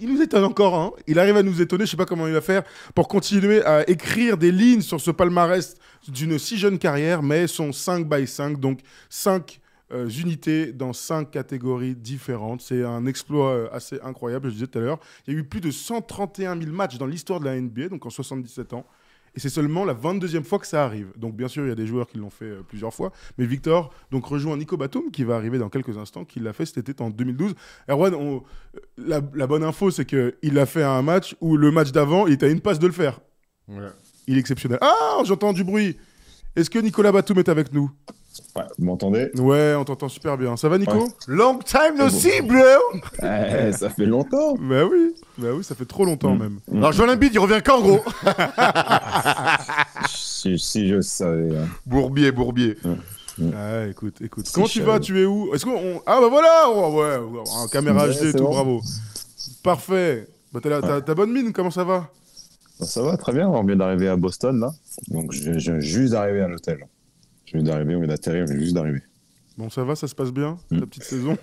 Il, nous étonne encore, hein. il arrive à nous étonner, je sais pas comment il va faire pour continuer à écrire des lignes sur ce palmarès d'une si jeune carrière, mais son 5 by 5, donc 5 euh, unités dans 5 catégories différentes. C'est un exploit euh, assez incroyable, je disais tout à l'heure. Il y a eu plus de 131 000 matchs dans l'histoire de la NBA, donc en 77 ans. Et c'est seulement la 22e fois que ça arrive. Donc bien sûr, il y a des joueurs qui l'ont fait euh, plusieurs fois. Mais Victor donc rejoint Nico Batum, qui va arriver dans quelques instants, qui l'a fait cet été en 2012. Erwan, on- la, la bonne info, c'est qu'il a fait un match où le match d'avant, il était à une passe de le faire. Il est exceptionnel. Ah, j'entends du bruit. Est-ce que Nicolas Batum est avec nous? Ouais, vous m'entendez? Ouais, on t'entend super bien. Ça va, Nico? Ouais. Long time no see, bro Eh, Ça fait longtemps. Bah oui, bah oui, ça fait trop longtemps Mm. même. Alors, Joel Embiid, il revient quand, gros Si, si je savais. hein. Bourbier, Bourbier. Ah, écoute, écoute. Si Comment tu vas Tu es où? Est-ce qu'on Ah bah voilà, oh, ouais, ouais, un caméra Ouais, HD et c'est tout, bon. bravo. Parfait. Bah, t'as, la- t'as- t'as bonne mine, comment ça va? Ça va très bien, on vient d'arriver à Boston là. Donc je je viens juste d'arriver à l'hôtel. Je viens d'arriver, on vient d'atterrir, je viens juste d'arriver. Bon, ça va, ça se passe bien. La petite saison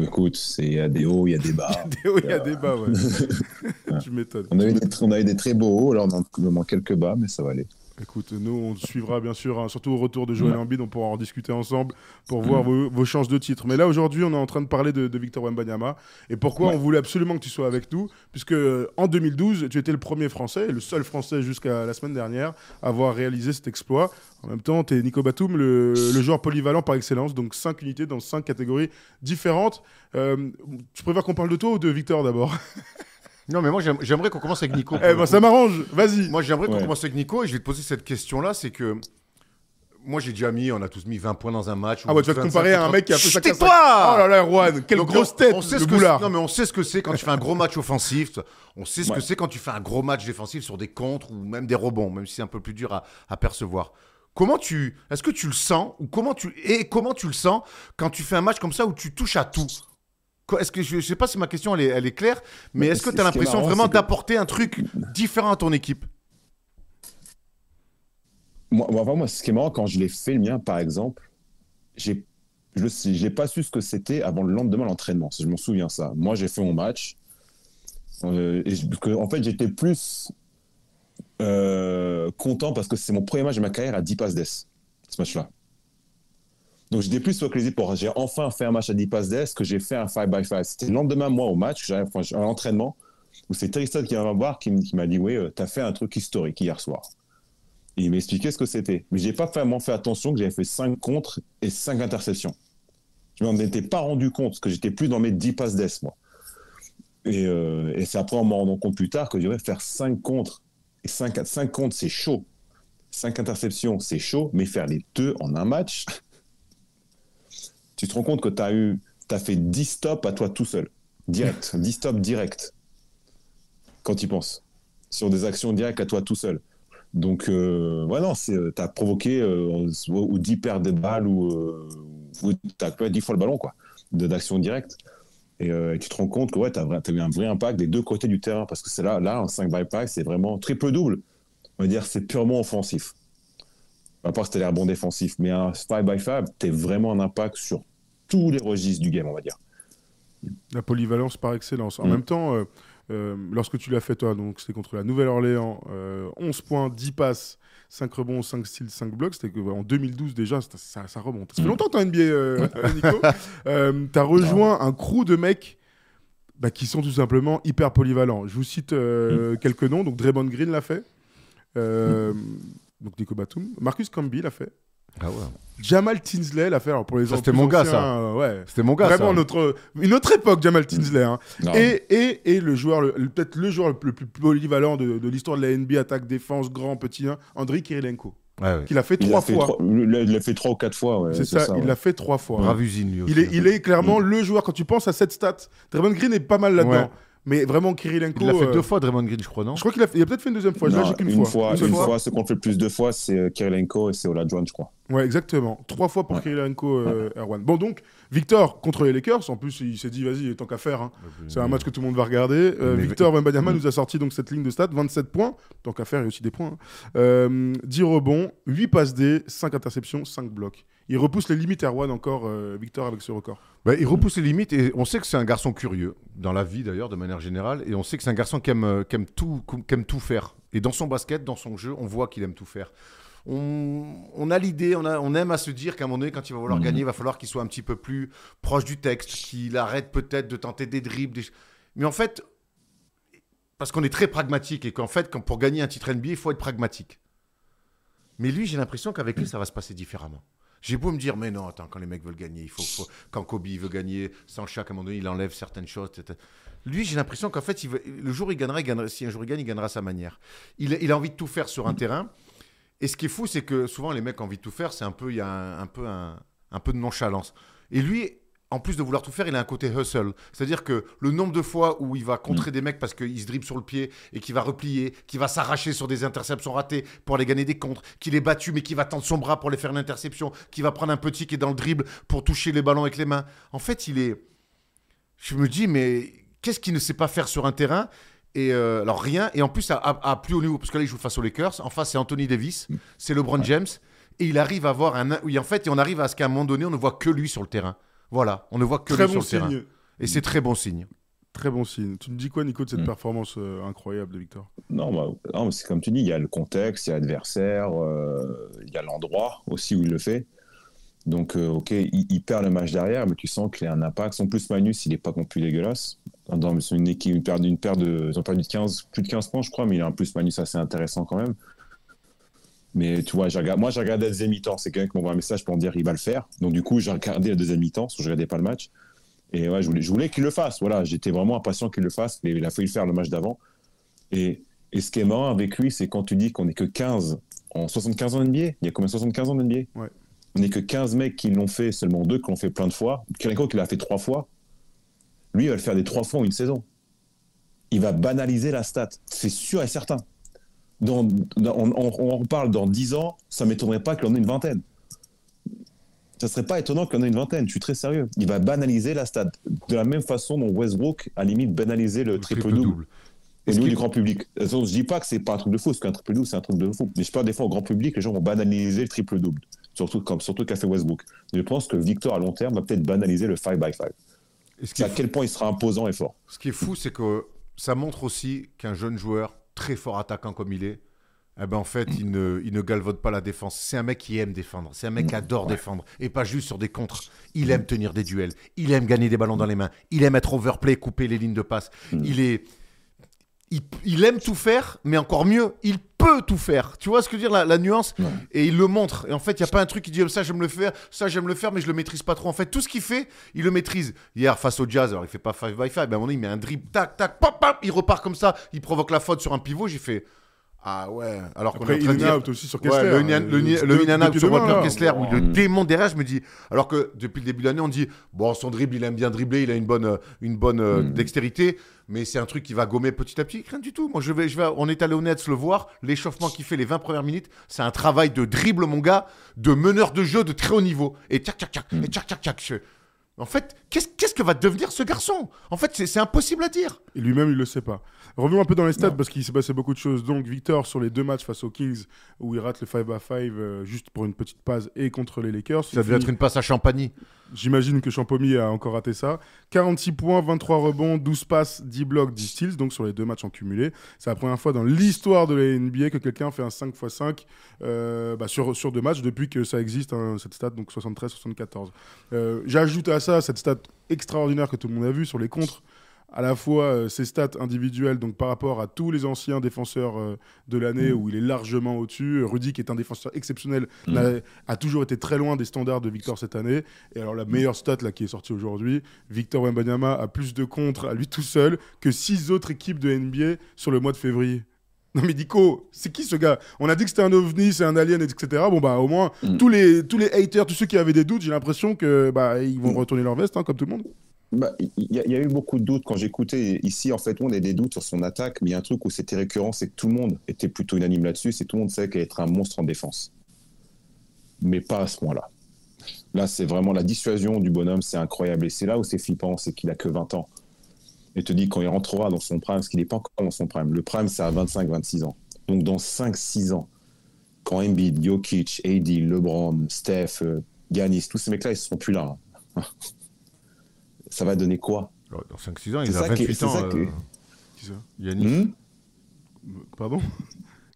Écoute, il y a des hauts, il y a des bas. Des hauts, Il y a des bas, ouais. tu m'étonnes. On a, eu des, tr- on a eu des très beaux hauts, là on a vraiment quelques bas, mais ça va aller. Écoute, nous, on suivra bien sûr, hein, surtout au retour de Joël. Embiid, on pourra en discuter ensemble pour voir vos, vos chances de titre. Mais là, aujourd'hui, on est en train de parler de, de Victor Wembanyama. Et pourquoi Ouais. on voulait absolument que tu sois avec nous Puisque euh, en 2012, tu étais le premier Français, et le seul Français jusqu'à la semaine dernière, à avoir réalisé cet exploit. En même temps, tu es Nico Batum, le, le joueur polyvalent par excellence, donc 5 unités dans 5 catégories différentes. Euh, tu préfères qu'on parle de toi ou de Victor d'abord? Non, mais moi, j'aime- j'aimerais qu'on commence avec Nico. Eh ben, ça m'arrange, vas-y. Moi, j'aimerais qu'on Ouais. commence avec Nico et je vais te poser cette question-là. C'est que moi, j'ai déjà mis, on a tous mis 20 points dans un match. Ah ouais, tu vas te 25, comparer à un 30. mec qui a fait ça tais-toi Oh là là, Erwan, quelle Donc, grosse tête, on sait le ce que Non, mais on sait ce que c'est quand tu fais un gros match offensif. On sait ce que c'est quand tu fais un gros match défensif sur des contres ou même des rebonds, même si c'est un peu plus dur à, à percevoir. Comment tu, est-ce que tu le sens ou comment tu et comment tu le sens quand tu fais un match comme ça où tu touches à tout? Est-ce que je, je sais pas si ma question elle est, elle est claire, mais, Mais est-ce que tu as l'impression vraiment que- d'apporter un truc différent à ton équipe? Moi, moi, vraiment, ce qui est marrant, quand je l'ai fait le mien, par exemple, j'ai je j'ai pas su ce que c'était avant le lendemain de l'entraînement. Je m'en souviens ça. Moi, j'ai fait mon match. Euh, et je- parce que, en fait, j'étais plus euh, content parce que c'est mon premier match de ma carrière à 10 passes d'ess, ce match-là. Donc, j'étais plus focalisé pour. J'ai enfin fait un match à 10 passes d'ess que j'ai fait un 5 by 5 C'était le lendemain, moi, au match, à l'entraînement, où c'est Tristan qui me voir, qui, m'a dit Oui, tu as fait un truc historique hier soir. Et il m'a expliqué ce que c'était. Mais j'ai pas vraiment fait attention que j'avais fait 5 contres et 5 interceptions. Je m'en étais pas rendu compte que j'étais plus dans mes 10 passes d'ess, moi. Et, euh, et c'est après en m'en rendant compte plus tard que je devais faire 5 contres. Et 5, 5 contres, c'est chaud. 5 interceptions, c'est chaud. Mais faire les deux en un match, tu te rends compte que tu as, eu, as fait 10 stops à toi tout seul. Direct. 10 stops direct. Quand tu y penses. Sur des actions directes à toi tout seul. Donc, euh, ouais, non, tu as provoqué euh, ou 10 pertes de balles ou, euh, ou tu as 10 fois le ballon, quoi, de- d'action directe. Et euh, tu te rends compte que ouais, tu as, eu un vrai impact des deux côtés du terrain parce que c'est là, là, un 5 by 5, c'est vraiment triple-double. On va dire c'est purement offensif. À part que c'était les rebonds défensifs. Mais un 5 by 5, tu vraiment un impact sur tous les registres du game, on va dire. La polyvalence par excellence. En Mm. même temps, euh, euh, lorsque tu l'as fait toi, donc c'était contre la Nouvelle-Orléans, euh, 11 points, 10 passes, 5 rebonds, 5 styles, 5 blocs. C'était en 2012 déjà, ça, ça remonte. Ça fait Mm. longtemps que tu as NBA, euh, Nico. Tu as rejoint un crew de mecs bah, qui sont tout simplement hyper polyvalents. Je vous cite Mm. quelques noms. Donc Draymond Green l'a fait. Donc Nico Batum. Marcus Camby l'a fait. Ah ouais. Jamal Tinsley l'a fait. Alors pour les Ça, c'était mon gars, anciens, ça. euh, ouais. C'était mon gars. Vraiment ça. notre, une autre époque, Jamal Tinsley. hein. Et, et, et le joueur, peut-être le joueur le plus, le plus polyvalent de, de l'histoire de la NBA, attaque, défense, grand, petit, hein, Andriy Kirilenko. Ouais, ouais. qu'il a fait Il trois l'a fait fois. trois- il l'a- il l'a fait trois ou quatre fois. ouais, c'est ça, il ouais. l'a fait trois fois. Brave usine, lui aussi. Il est, il est clairement Mm. le joueur, quand tu penses à cette stat, Draymond Green est pas mal là-dedans. Mais vraiment, Kirilenko. Il l'a fait euh, deux fois, Draymond Green, je crois, non Je crois qu'il a, fait- il a peut-être fait une deuxième fois. Je Non, l'ai j'ai qu'une une fois. fois, Une fois. fois, ce qu'on fait le plus de fois, c'est euh, Kirilenko et c'est Olajuwon, je crois. Ouais, exactement. Trois fois pour Ouais. Kirilenko, euh, Erwan. Bon, donc, Victor contre les Lakers. En plus, il s'est dit, vas-y, tant qu'à faire. hein. C'est un match que tout le monde va regarder. Euh, Victor Wembanyama nous a sorti donc cette ligne de stats 27 points. Tant qu'à faire, il y a aussi des points. hein. Euh, 10 rebonds, 8 passes D, 5 interceptions, 5 blocs. Il repousse les limites, Erwan, encore, euh, Victor, avec ce record. Bah, il repousse les limites et on sait que c'est un garçon curieux, dans la vie d'ailleurs, de manière générale. Et on sait que c'est un garçon qui aime, euh, qui aime tout, qui aime tout faire. Et dans son basket, dans son jeu, on voit qu'il aime tout faire. On, on a l'idée, on, aime à se dire qu'à un moment donné, quand il va vouloir Mhm. gagner, il va falloir qu'il soit un petit peu plus proche du texte, qu'il arrête peut-être de tenter des dribbles. des- Mais en fait, parce qu'on est très pragmatique et qu'en fait, quand pour gagner un titre NBA, il faut être pragmatique. Mais lui, j'ai l'impression qu'avec lui, ça va se passer différemment. J'ai beau me dire, mais non, attends, quand les mecs veulent gagner, il faut, quand Kobe veut gagner, sans chaque à un moment donné, il enlève certaines choses. etc. Lui, j'ai l'impression qu'en fait, le jour où il gagnera, si un jour il gagne, il gagnera sa manière. Il, a envie de tout faire sur un terrain. Et ce qui est fou, c'est que souvent, les mecs ont envie de tout faire, c'est un peu, il y a un, peu, un peu de nonchalance. Et lui, en plus de vouloir tout faire, il a un côté hustle. C'est-à-dire que le nombre de fois où il va contrer des mecs parce qu'il se dribble sur le pied et qu'il va replier, qu'il va s'arracher sur des interceptions ratées pour aller gagner des contres, qu'il est battu mais qu'il va tendre son bras pour aller faire une interception, qu'il va prendre un petit qui est dans le dribble pour toucher les ballons avec les mains. En fait, il est. Je me dis, mais qu'est-ce qu'il ne sait pas faire sur un terrain et euh, alors rien, et en plus à, à- à plus haut niveau, parce que là il joue face aux Lakers, en face c'est Anthony Davis, c'est LeBron James, et il arrive à avoir un... Oui en fait, et on arrive à ce qu'à un moment donné on ne voit que lui sur le terrain. Voilà, on ne voit que Très lui bon sur le terrain. signe. Et c'est très bon signe. Très bon signe. Tu me dis quoi, Nico, de cette Mm. performance euh, incroyable de Victor? Non, bah, non, c'est comme tu dis, il y a le contexte, il y a l'adversaire, euh, il y a l'endroit aussi où il le fait. Donc, euh, ok, il, il perd le match derrière, mais tu sens qu'il a un impact. Son plus-minus, il n'est pas non plus dégueulasse. Dans une équipe, une paire, une paire de, ils ont perdu de 15, plus de 15 points, je crois, mais il a un plus-minus assez intéressant quand même. Mais tu vois, moi, j'ai regardé la deuxième mi-temps. C'est quelqu'un qui m'envoie un message pour me dire il va le faire. Donc, du coup, j'ai regardé la deuxième mi-temps, parce que je regardais pas le match. Et ouais, je voulais, je voulais qu'il le fasse. Voilà, j'étais vraiment impatient qu'il le fasse, mais il a failli le faire le match d'avant. Et, et ce qui est marrant avec lui, c'est quand tu dis qu'on n'est que 15 en 75 ans NBA. Il y a combien 75 ans NBA Ouais. On n'est que 15 mecs qui l'ont fait, seulement deux qui l'ont fait plein de fois. Quelqu'un qui l'a fait trois fois, lui, il va le faire des trois fois en une saison. Il va banaliser la stat. C'est sûr et certain. Dans- dans- on, en reparle dans 10 ans, ça ne m'étonnerait pas qu'il en ait une vingtaine. Ça serait pas étonnant qu'il en ait une vingtaine, je suis très sérieux. Il va banaliser la stat. De la même façon dont Westbrook a limite banalisé le, triple-double au niveau du grand public. Je dis pas que c'est pas un truc de fou, parce qu'un triple double c'est un truc de fou. Mais je parle des fois au grand public, les gens vont banaliser le triple double, surtout comme surtout qu'a fait Westbrook. Je pense que Victor à long terme va peut-être banaliser le 5 by 5 Et ce qui C'est est à quel point il sera imposant et fort. Ce qui est fou, c'est que ça montre aussi qu'un jeune joueur, très fort attaquant comme il est, eh ben en fait, il ne, il ne galvaude pas la défense. C'est un mec qui aime défendre. C'est un mec qui adore défendre. Et pas juste sur des contres. Il aime tenir des duels. Il aime gagner des ballons dans les mains. Il aime être overplay, couper les lignes de passe. Il est. Il, il aime tout faire, mais encore mieux, il peut tout faire. Tu vois ce que je veux dire, la, la nuance Ouais. Et il le montre. Et en fait, il n'y a pas un truc qui dit ça, j'aime le faire, ça, j'aime le faire, mais je le maîtrise pas trop. En fait, tout ce qu'il fait, il le maîtrise. Hier, face au Jazz, alors il fait pas 5 by 5, mais à un moment donné, il met un dribble, tac, tac, pop, pop, il repart comme ça, il provoque la faute sur un pivot. J'ai fait. Ah ouais. Alors qu'on est Après, en il train de dire. out aussi sur Ouais, Kessler. le in- hein, le le out sur là. Kessler où il le Mm. démonte derrière, je me dis. Alors que depuis le début de l'année, on dit bon, son dribble, il aime bien dribbler, il a une bonne, euh, une bonne euh, Mm. dextérité, mais c'est un truc qui va gommer petit à petit. Rien du tout. Moi, je vais, je vais, on est allé au Nets le voir. L'échauffement qu'il fait les 20 premières minutes, c'est un travail de dribble, mon gars, de meneur de jeu de très haut niveau. Et tchac, tchac, tchac, et tchac, tchac, tchac. En fait, qu'est-ce qu'est-ce que va devenir ce garçon? En fait, c'est impossible à dire. Et lui-même, il le sait pas. Revenons un peu dans les stats Non. parce qu'il s'est passé beaucoup de choses. Donc, Victor, sur les deux matchs face aux Kings, où il rate le 5 à 5 euh, juste pour une petite passe et contre les Lakers. Ça devait finit- être une passe à Champagny. J'imagine que Champomy a encore raté ça. 46 points, 23 rebonds, 12 passes, 10 blocs, 10 steals, donc sur les deux matchs en cumulé. C'est la première fois dans l'histoire de la NBA que quelqu'un fait un 5 x 5 euh, bah, sur, sur deux matchs depuis que ça existe, hein, cette stat, donc 73-74. Euh, J'ajoute à ça cette stat extraordinaire que tout le monde a vu sur les contres. À la fois euh, ses stats individuelles, donc par rapport à tous les anciens défenseurs euh, de l'année où il est largement au-dessus. Rudy, qui est un défenseur exceptionnel, Mm. a toujours été très loin des standards de Victor cette année. Et alors la meilleure stat là qui est sortie aujourd'hui, Victor Wembanyama a plus de contre à lui tout seul que six autres équipes de NBA sur le mois de février. Non mais Nico, c'est qui ce gars? On a dit que c'était un ovni, c'est un alien, etc. Bon bah au moins Mm. tous les tous les haters, tous ceux qui avaient des doutes, j'ai l'impression que bah ils vont Mm. retourner leur veste hein, comme tout le monde. Bah, Il y, a- eu beaucoup de doutes quand j'écoutais. Ici, en fait, on a des doutes sur son attaque, mais il y a un truc où c'était récurrent, c'est que tout le monde était plutôt unanime là-dessus, c'est tout le monde sait est un monstre en défense. Mais pas à ce point-là. Là, c'est vraiment la dissuasion du bonhomme, c'est incroyable. Et c'est là où c'est flippant, c'est qu'il a que 20 ans. Et te dit quand il rentrera dans son prime, parce qu'il n'est pas encore dans son prime. Le prime, c'est à 25-26 ans. Donc dans 5-6 ans, quand Embiid, Jokic, AD, LeBron, Steph, euh, Giannis, tous ces mecs-là, ils ne seront plus là. hein. Ça va donner quoi? Dans 5-6 ans, il a ça qui est- 28 c'est ans. ça qui est- euh, Qui ça? Yannick. Hmm? Pardon?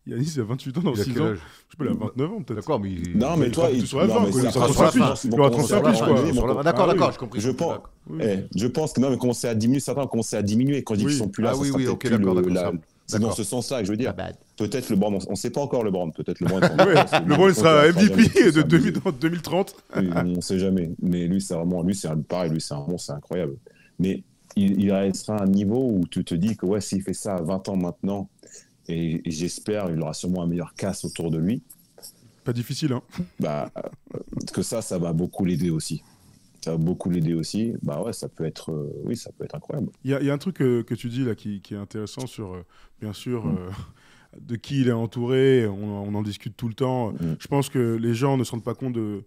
Yannis, il a 28 ans dans Il a 6 quel ans. Je sais pas, il a 29 ans peut-être. D'accord, mais. il- Non, mais il toi, sera il plus sur la non, fin, mais quoi, c'est il sera après, sur la je fin. pense qu'ils Il vont aura commencer 35 à plus, quoi. D'accord, Ah d'accord, j'ai compris. Je pense, eh, je pense que non, mais commencer à diminuer, certains vont commencer à diminuer. Quand je dis Oui. qu'ils sont plus là, Ah ça oui, sera oui, peut-être ok, plus d'accord, le- d'accord, ça- C'est dans ce sens-là que je veux dire. Bad. Peut-être le Brand, on ne sait pas encore le Brand. Peut-être le Brand. Ouais, le il sera MVP de 2000 en 2030. Oui, on ne sait jamais. Mais lui, c'est vraiment, lui, c'est un, pareil, lui, c'est un monstre, c'est incroyable. Mais il, il restera à un niveau où tu te dis que ouais, s'il fait ça à 20 ans maintenant, et, et j'espère, il aura sûrement un meilleur casse autour de lui, Pas difficile, hein. bah, euh, que ça, ça va beaucoup l'aider aussi. Ça va beaucoup l'aider aussi. Bah ouais, ça peut être, euh, oui, ça peut être incroyable. Il y, a- il y a un truc euh, que tu dis là qui, qui est intéressant sur, euh, bien sûr, Mm. euh, de qui il est entouré. On, on en discute tout le temps. Mm. Je pense que les gens ne se rendent pas compte de,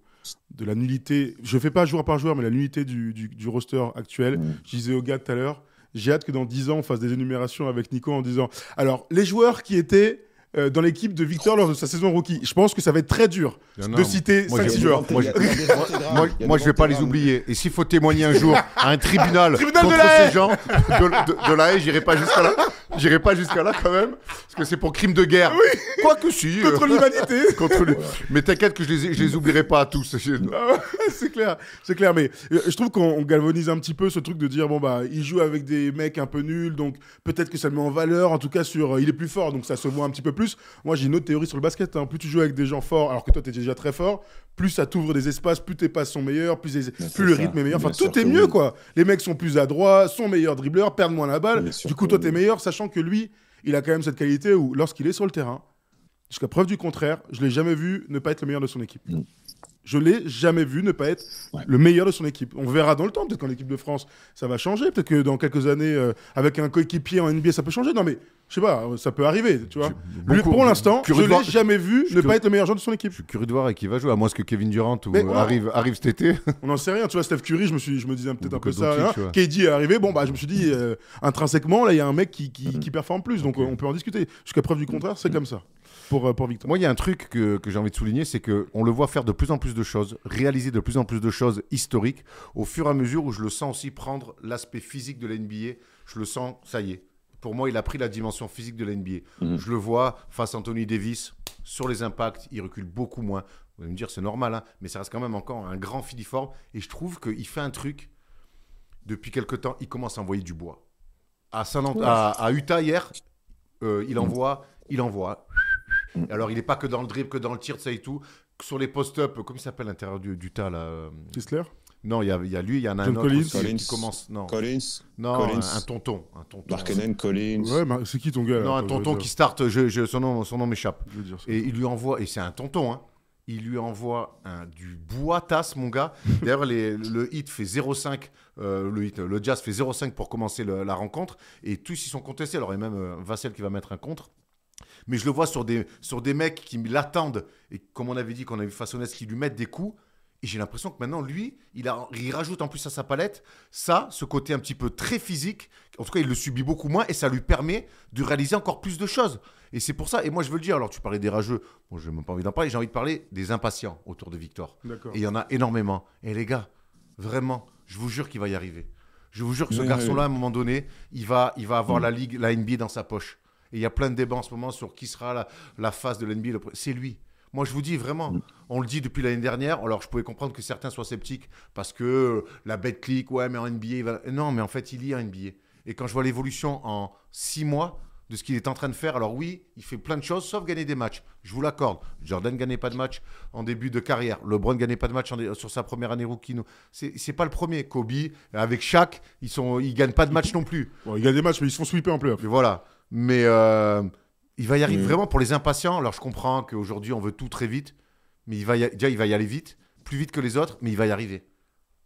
de la nullité. Je fais pas joueur par joueur, mais la nullité du, du- du roster actuel. Mm. Je disais au gars tout à l'heure, j'ai hâte que dans 10 ans, on fasse des énumérations avec Nico en disant alors, les joueurs qui étaient euh, dans l'équipe de Victor lors de sa saison rookie, je pense que ça va être très dur de citer moi, 5-6 j'ai- joueurs. moi, je- Moi, moi, je vais pas les oublier. Et s'il faut témoigner un jour à un tribunal, Tribunal de contre la ces haie. gens de, de- de la haie, j'irai pas jusqu'à là. J'irai pas jusqu'à là quand même, parce que c'est pour crime de guerre. Quoique si. euh, Contre l'humanité contre. Mais t'inquiète que je les, je les oublierai pas à tous. Ah c'est clair, c'est clair. Mais euh, je trouve qu'on on galvanise un petit peu ce truc de dire bon bah il joue avec des mecs un peu nuls, donc peut-être que ça le met en valeur. En tout cas sur, euh, il est plus fort, donc ça se voit un petit peu plus. Moi j'ai une autre théorie sur le basket. hein. Plus tu joues avec des gens forts, alors que toi t'es déjà très fort, plus ça t'ouvre des espaces, plus tes passes sont meilleures, plus, les- plus le ça. rythme est meilleur. Enfin Bien tout est mieux oui. quoi. Les mecs sont plus adroits, sont meilleurs dribbleurs, perdent moins la balle. Bien Du coup toi t'es meilleur, sachant que lui, il a quand même cette qualité où lorsqu'il est sur le terrain, jusqu'à preuve du contraire, je l'ai jamais vu ne pas être le meilleur de son équipe. Mm. Je l'ai jamais vu ne pas être Ouais. le meilleur de son équipe. On verra dans le temps. Peut-être qu'en équipe de France, ça va changer. Peut-être que dans quelques années, euh, avec un coéquipier en NBA, ça peut changer. Non, mais je sais pas, ça peut arriver, tu vois. Lui, pour l'instant, je l'ai jamais vu je ne pas être le meilleur joueur de son équipe. Je suis curieux de voir avec qui va jouer, à moins que Kevin Durant ou, arrive, arrive cet été. On n'en sait rien. Tu vois, Steph Curry, je me, suis, je me disais peut-être un peu ça. Hein. KD est arrivé. Bon, bah, je me suis dit, euh, intrinsèquement, là, il y a un mec qui, qui, Mhm. qui performe plus. Donc, euh, on peut en discuter. Jusqu'à preuve du contraire, c'est comme ça. Pour, euh, pour Victor. Moi, il y a un truc que, que j'ai envie de souligner, c'est qu'on le voit faire de plus en plus de choses, réaliser de plus en plus de choses historiques, au fur et à mesure où je le sens aussi prendre l'aspect physique de la NBA. Je le sens, ça y est. Pour moi, il a pris la dimension physique de la NBA. Mhm. Je le vois face à Anthony Davis, sur les impacts, il recule beaucoup moins. Vous allez me dire, c'est normal, hein, mais ça reste quand même encore un grand filiforme. Et je trouve qu'il fait un truc, depuis quelque temps, il commence à envoyer du bois. À, à Utah hier, euh, il envoie, il envoie. Alors, il n'est pas que dans le dribble, que dans le tir, ça et tout. Sur les post-up, comment il s'appelle l'intérieur du, du tas là euh, Kessler? Non, il y a, il y a lui, il y en a John un autre Collins. aussi Collins. qui commence. Non, Collins, non Collins. Un, un tonton. Un tonton. Collins. Ouais, mais c'est qui ton gars Non, un tonton qui start, je, je- son nom, son nom m'échappe. Et il lui envoie, et c'est un tonton, hein, il lui envoie un, du bois tasse, mon gars. D'ailleurs, les- le hit fait 0,5, euh, le, hit, le jazz fait 0,5 pour commencer le- la rencontre, et tous ils sont contestés. Alors, il y a même euh, Vassel qui va mettre un contre. Mais je le vois sur des, sur des mecs qui l'attendent, et comme on avait dit, qu'on a vu Façonnès, qui lui mettent des coups. Et j'ai l'impression que maintenant, lui, il, a, il rajoute en plus à sa palette ça, ce côté un petit peu très physique. En tout cas, il le subit beaucoup moins et ça lui permet de réaliser encore plus de choses. Et c'est pour ça. Et moi, je veux le dire. Alors, tu parlais des rageux. Bon, je n'ai même pas envie d'en parler. J'ai envie de parler des impatients autour de Victor. D'accord. Et il y en a énormément. Et les gars, vraiment, je vous jure qu'il va y arriver. Je vous jure que ce Oui, garçon-là, oui. à un moment donné, il va, il va avoir Mm. la ligue, la NBA dans sa poche. Et il y a plein de débats en ce moment sur qui sera la, la face de l'NBA. C'est lui. Moi, je vous dis vraiment, on le dit depuis l'année dernière. Alors, je pouvais comprendre que certains soient sceptiques parce que la bête clique, ouais, mais en NBA, il va... non, mais en fait, il y a un NBA. Et quand je vois l'évolution en six mois de ce qu'il est en train de faire, alors oui, il fait plein de choses, sauf gagner des matchs. Je vous l'accorde. Jordan gagnait pas de match en début de carrière. LeBron gagnait pas de match en sur sa première année rookie. C'est pas le premier. Kobe, avec Shaq, ils sont, ils gagnent pas de match non plus. Bon, il gagne des matchs, mais ils se font sweeper en playoff. Voilà. Mais euh, Il va y arriver Mm. vraiment pour les impatients. Alors je comprends qu'aujourd'hui on veut tout très vite, mais il va y... déjà il va y aller vite, plus vite que les autres, mais il va y arriver.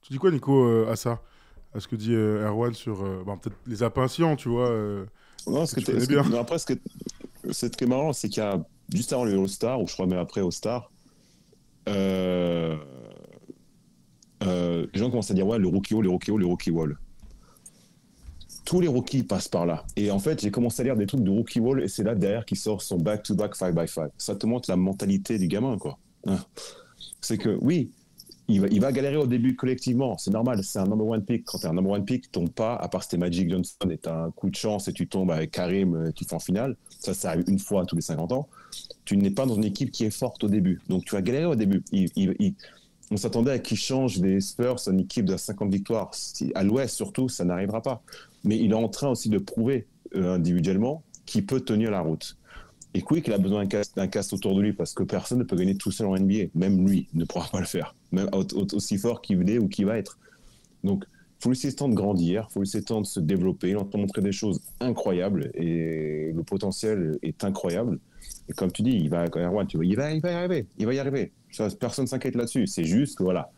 Tu dis quoi, Nico, euh, à ça? À ce que dit euh, Erwan sur euh, peut-être les impatients, tu vois euh, Non, ce que Tu que- non, après, ce que, ce qui est marrant, c'est qu'il y a juste avant le All-Star, ou je crois même après All-Star, euh, euh, les gens commencent à dire Ouais, le rookie wall, le rookie wall, le rookie wall. Tous les rookies passent par là. Et en fait, j'ai commencé à lire des trucs de rookie wall, et c'est là derrière qui sort son back-to-back 5x5. Ça te montre la mentalité du gamin, quoi. Hein. C'est que, oui, il va, galérer au début collectivement, c'est normal, c'est un number one pick. Quand tu es un number one pick, tu tombes pas, à part si Magic Johnson et un coup de chance et tu tombes avec Karim, euh, tu fais en finale. Ça, ça arrive une fois tous les 50 ans. Tu n'es pas dans une équipe qui est forte au début. Donc tu vas galérer au début. On s'attendait à qu'il change des Spurs une équipe de 50 victoires. À l'ouest surtout, ça n'arrivera pas. Mais il est en train aussi de prouver euh, individuellement qu'il peut tenir la route. Et Quick, il a besoin d'un cast, autour de lui parce que personne ne peut gagner tout seul en NBA. Même lui ne pourra pas le faire. Même au- au- aussi fort qu'il est ou qu'il va être. Donc, il faut lui laisser le temps de grandir, il faut lui laisser le temps de se développer, il est en train de montrer des choses incroyables et le potentiel est incroyable. Et comme tu dis, il va, Erwan, tu vois, il va, y arriver, il va y arriver. Personne s'inquiète là-dessus. C'est juste que voilà,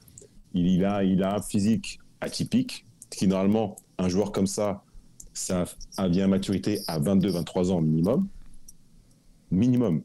il a un physique atypique qui normalement, un joueur comme ça, ça vient à maturité à 22-23 ans minimum. Minimum.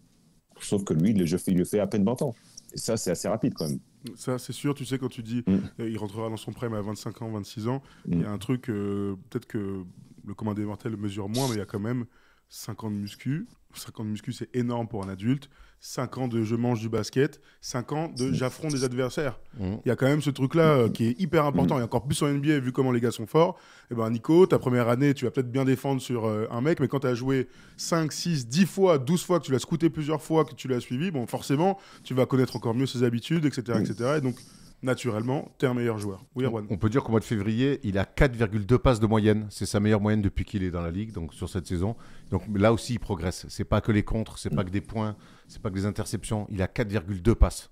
Sauf que lui, il le fait, il le fait à peine 20 ans. Et ça, c'est assez rapide quand même. Ça, c'est sûr, tu sais, quand tu dis Mm. euh, il rentrera dans son prime à 25 ans, 26 ans, Mm. il y a un truc, euh, peut-être que le commun des mortels mesure moins, mais il y a quand même 5 ans de muscu. 5 ans de muscu, c'est énorme pour un adulte. 5 ans de je mange du basket. 5 ans de j'affronte des adversaires. Mhm. Il y a quand même ce truc-là euh, qui est hyper important, et encore plus en NBA, vu comment les gars sont forts. Et ben Nico, ta première année, tu vas peut-être bien défendre sur euh, un mec, mais quand tu as joué 5, 6, 10 fois, 12 fois, que tu l'as scouté plusieurs fois, que tu l'as suivi, bon, forcément, tu vas connaître encore mieux ses habitudes, etc. etc. et donc, naturellement, tu es un meilleur joueur. Oui, Erwan. On peut dire qu'au mois de février, il a 4,2 passes de moyenne. C'est sa meilleure moyenne depuis qu'il est dans la ligue, donc sur cette saison. Donc là aussi, il progresse. C'est pas que les contres, c'est pas que des points, c'est pas que des interceptions. Il a 4,2 passes.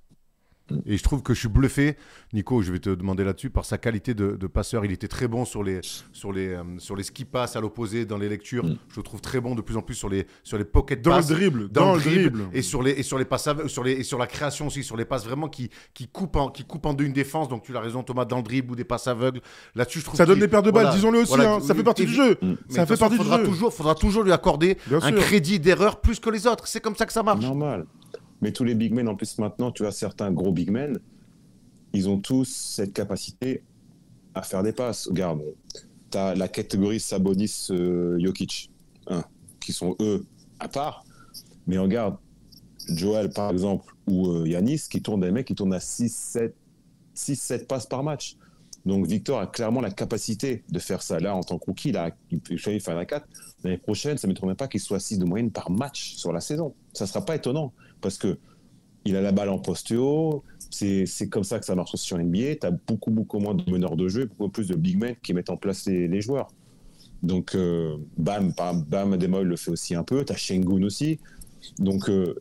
Et je trouve que je suis bluffé, Nico, je vais te demander là-dessus, par sa qualité de, de passeur. Il était très bon sur les, sur les, euh, sur les ski passes à l'opposé dans les lectures. Je le trouve très bon de plus en plus sur les, sur les pocket Dans passes le dribble, dans, le dribble. et sur les et sur les passes sur les et sur la création aussi sur les passes vraiment qui qui coupent en qui coupent en deux une défense donc tu l'as raison Thomas dans le dribble ou des passes aveugles là-dessus je trouve Ça donne des paires de balles, voilà, disons-le aussi, voilà, hein, ça fait partie et- du jeu. Mm. Ça fait façon, partie du faudra jeu. toujours faudra toujours lui accorder Bien un sûr. crédit d'erreur plus que les autres c'est comme ça que ça marche Normal. Mais tous les big men, en plus maintenant, tu as certains gros big men, ils ont tous cette capacité à faire des passes. Regarde, tu as la catégorie Sabonis-Jokic, qui sont eux à part. Mais regarde, Joel, par exemple, ou euh, Yanis, qui tournent des mecs qui tournent à 6-7 6-7 passes par match. Donc Victor a clairement la capacité de faire ça. Là, en tant que rookie, là, il peut faire un 4. L'année prochaine, ça ne m'étonnerait pas qu'il soit à 6 de moyenne par match sur la saison. Ça ne sera pas étonnant parce que il a la balle en poste haut. C'est comme ça que ça marche aussi en NBA. Tu as beaucoup, beaucoup moins de meneurs de jeu, beaucoup plus de big men qui mettent en place les, les joueurs. Donc, euh, Bam, Bam, Bam Ademoy le fait aussi un peu. Tu as Shengun aussi. Donc, euh,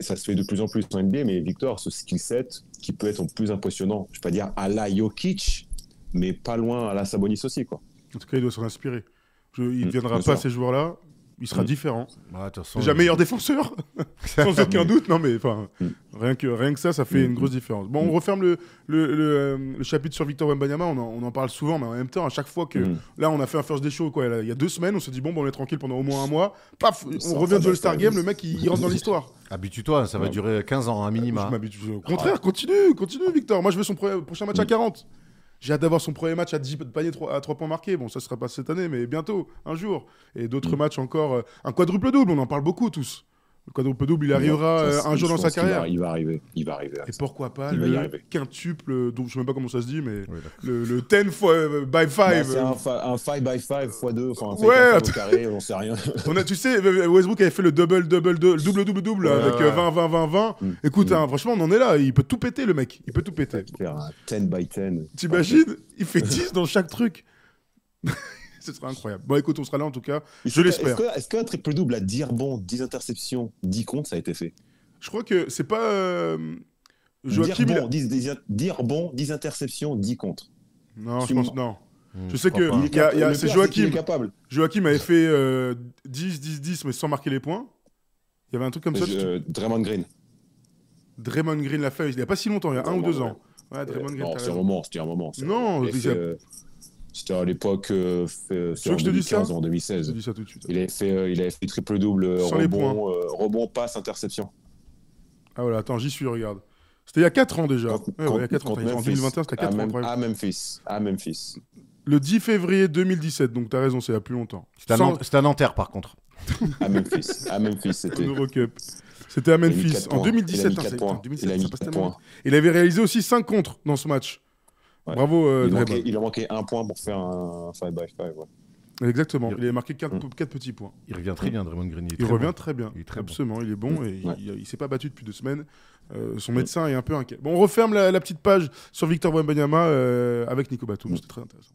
ça se fait de plus en plus en NBA, mais Victor, ce skill set qui peut être en plus impressionnant, je ne vais pas dire à la Jokic, mais pas loin à la Sabonis aussi. Quoi. En tout cas, il doit s'en inspirer. Je- il ne Mm, deviendra bien pas sûr. ces joueurs-là. Il sera Mm. différent. Façon, Déjà il- meilleur défenseur, sans aucun doute. Non, mais enfin, Mm. rien, que, rien que ça, ça fait Mm. une grosse différence. Bon, on referme le, le, le, euh, le chapitre sur Victor Wembanyama. On en, on en parle souvent, mais en même temps, à chaque fois que. Là, on a fait un first day show quoi, il y a deux semaines. On s'est dit, bon, bon, on est tranquille pendant au moins un mois. Paf, on revient de All-Star d'accord. Game. Le mec, il, il rentre dans l'histoire. habitue-toi ça va Ouais. durer 15 ans un minima Je m'habitue. Au contraire, continue, continue, Victor. Moi, je veux son pro- prochain match à Mm. 40. J'ai hâte d'avoir son premier match à 10 paniers à 3 points marqués. Bon, ça sera pas cette année, mais bientôt, un jour. Et d'autres Mm. matchs encore. euh, un quadruple-double, on en parle beaucoup tous. Le quadruple-double, il arrivera Ça, euh, c'est- un jour dans sa pense qu'il va- carrière. Il va arriver. Il va arriver. Et ça. pourquoi pas Il va y le arriver. quintuple, donc je sais même pas comment ça se dit, mais le, le 10 fois, euh, by Bah, 5. c'est un, fa- un 5 by 5 x 2, enfin, un Ouais, 5 attends. au carré, on sait rien. On a, tu sais, euh, Westbrook avait fait le double, double, double, double, double, double Ouais, avec ouais. euh, 20, 20, 20, 20. Mm. Écoute, Mm. hein, franchement, on en est là. Il peut tout péter, le mec. Il peut tout péter. Faire un 10 by 10. T'imagines Il fait 10 dans chaque truc. Ce serait incroyable. Bon, écoute, on sera là en tout cas. Est-ce Je l'espère. Est-ce qu'un triple double à 10 rebonds, 10 interceptions, 10 comptes, ça a été fait Je crois que c'est pas. euh, 10 Joachim. il a- rebonds, 10, 10, 10 rebonds, 10 interceptions, 10 comptes. Non, je pense non. Hmm, Je sais que- y y c'est Joachim. est. Joachim avait fait euh, 10, 10, 10, mais sans marquer les points. Il y avait un truc comme ça. Euh, Draymond Green. Draymond Green l'a fait il n'y a pas si longtemps, il y a un ou deux ans. Ouais, Draymond Green. Non, c'était un moment, c'était un moment. Non, Il fait, a- euh, c'était à l'époque, euh, fait- c'était veux en que je te dise ça 2015 ou en Je te 2016. dis ça tout de suite. Il avait fait, euh, il avait fait triple-double, euh, rebond, euh, rebond, passe, interception. Ah voilà, attends, j'y suis, regarde. C'était il y a 4 ans déjà. Contre- Ouais, ouais, il y a 4 ans. contre En Memphis. 2021, c'était à, 4 ans. Mem- après. à Memphis. À Memphis. Le 10 février 2017, donc t'as raison, c'est il y a plus longtemps. C'est un, Sans- un Nanterre, par contre. À Memphis. À Memphis, c'était. Eurocup. C'était à Memphis en points. 2017. Il a mis hein, quatre c'est- points. putain, 2017, Il a mis ça passe quatre tellement points. vite. Il avait réalisé aussi 5 contres dans ce match. Ouais. Bravo, euh, il, Draymond. manquait, il a manqué un point pour faire un 5 by 5. Ouais. Exactement. Il- Il avait marqué 4, Mm. petits points. Il revient très bien, Draymond Green. Il très revient bon. très bien. Il est très bon. Absolument, il est bon et Ouais. il, il, il s'est pas battu depuis deux semaines. Euh, son médecin est un peu inquiet. Bon, on referme la, la petite page sur Victor Wembanyama euh, avec Nico Batum. Mm. C'était très intéressant.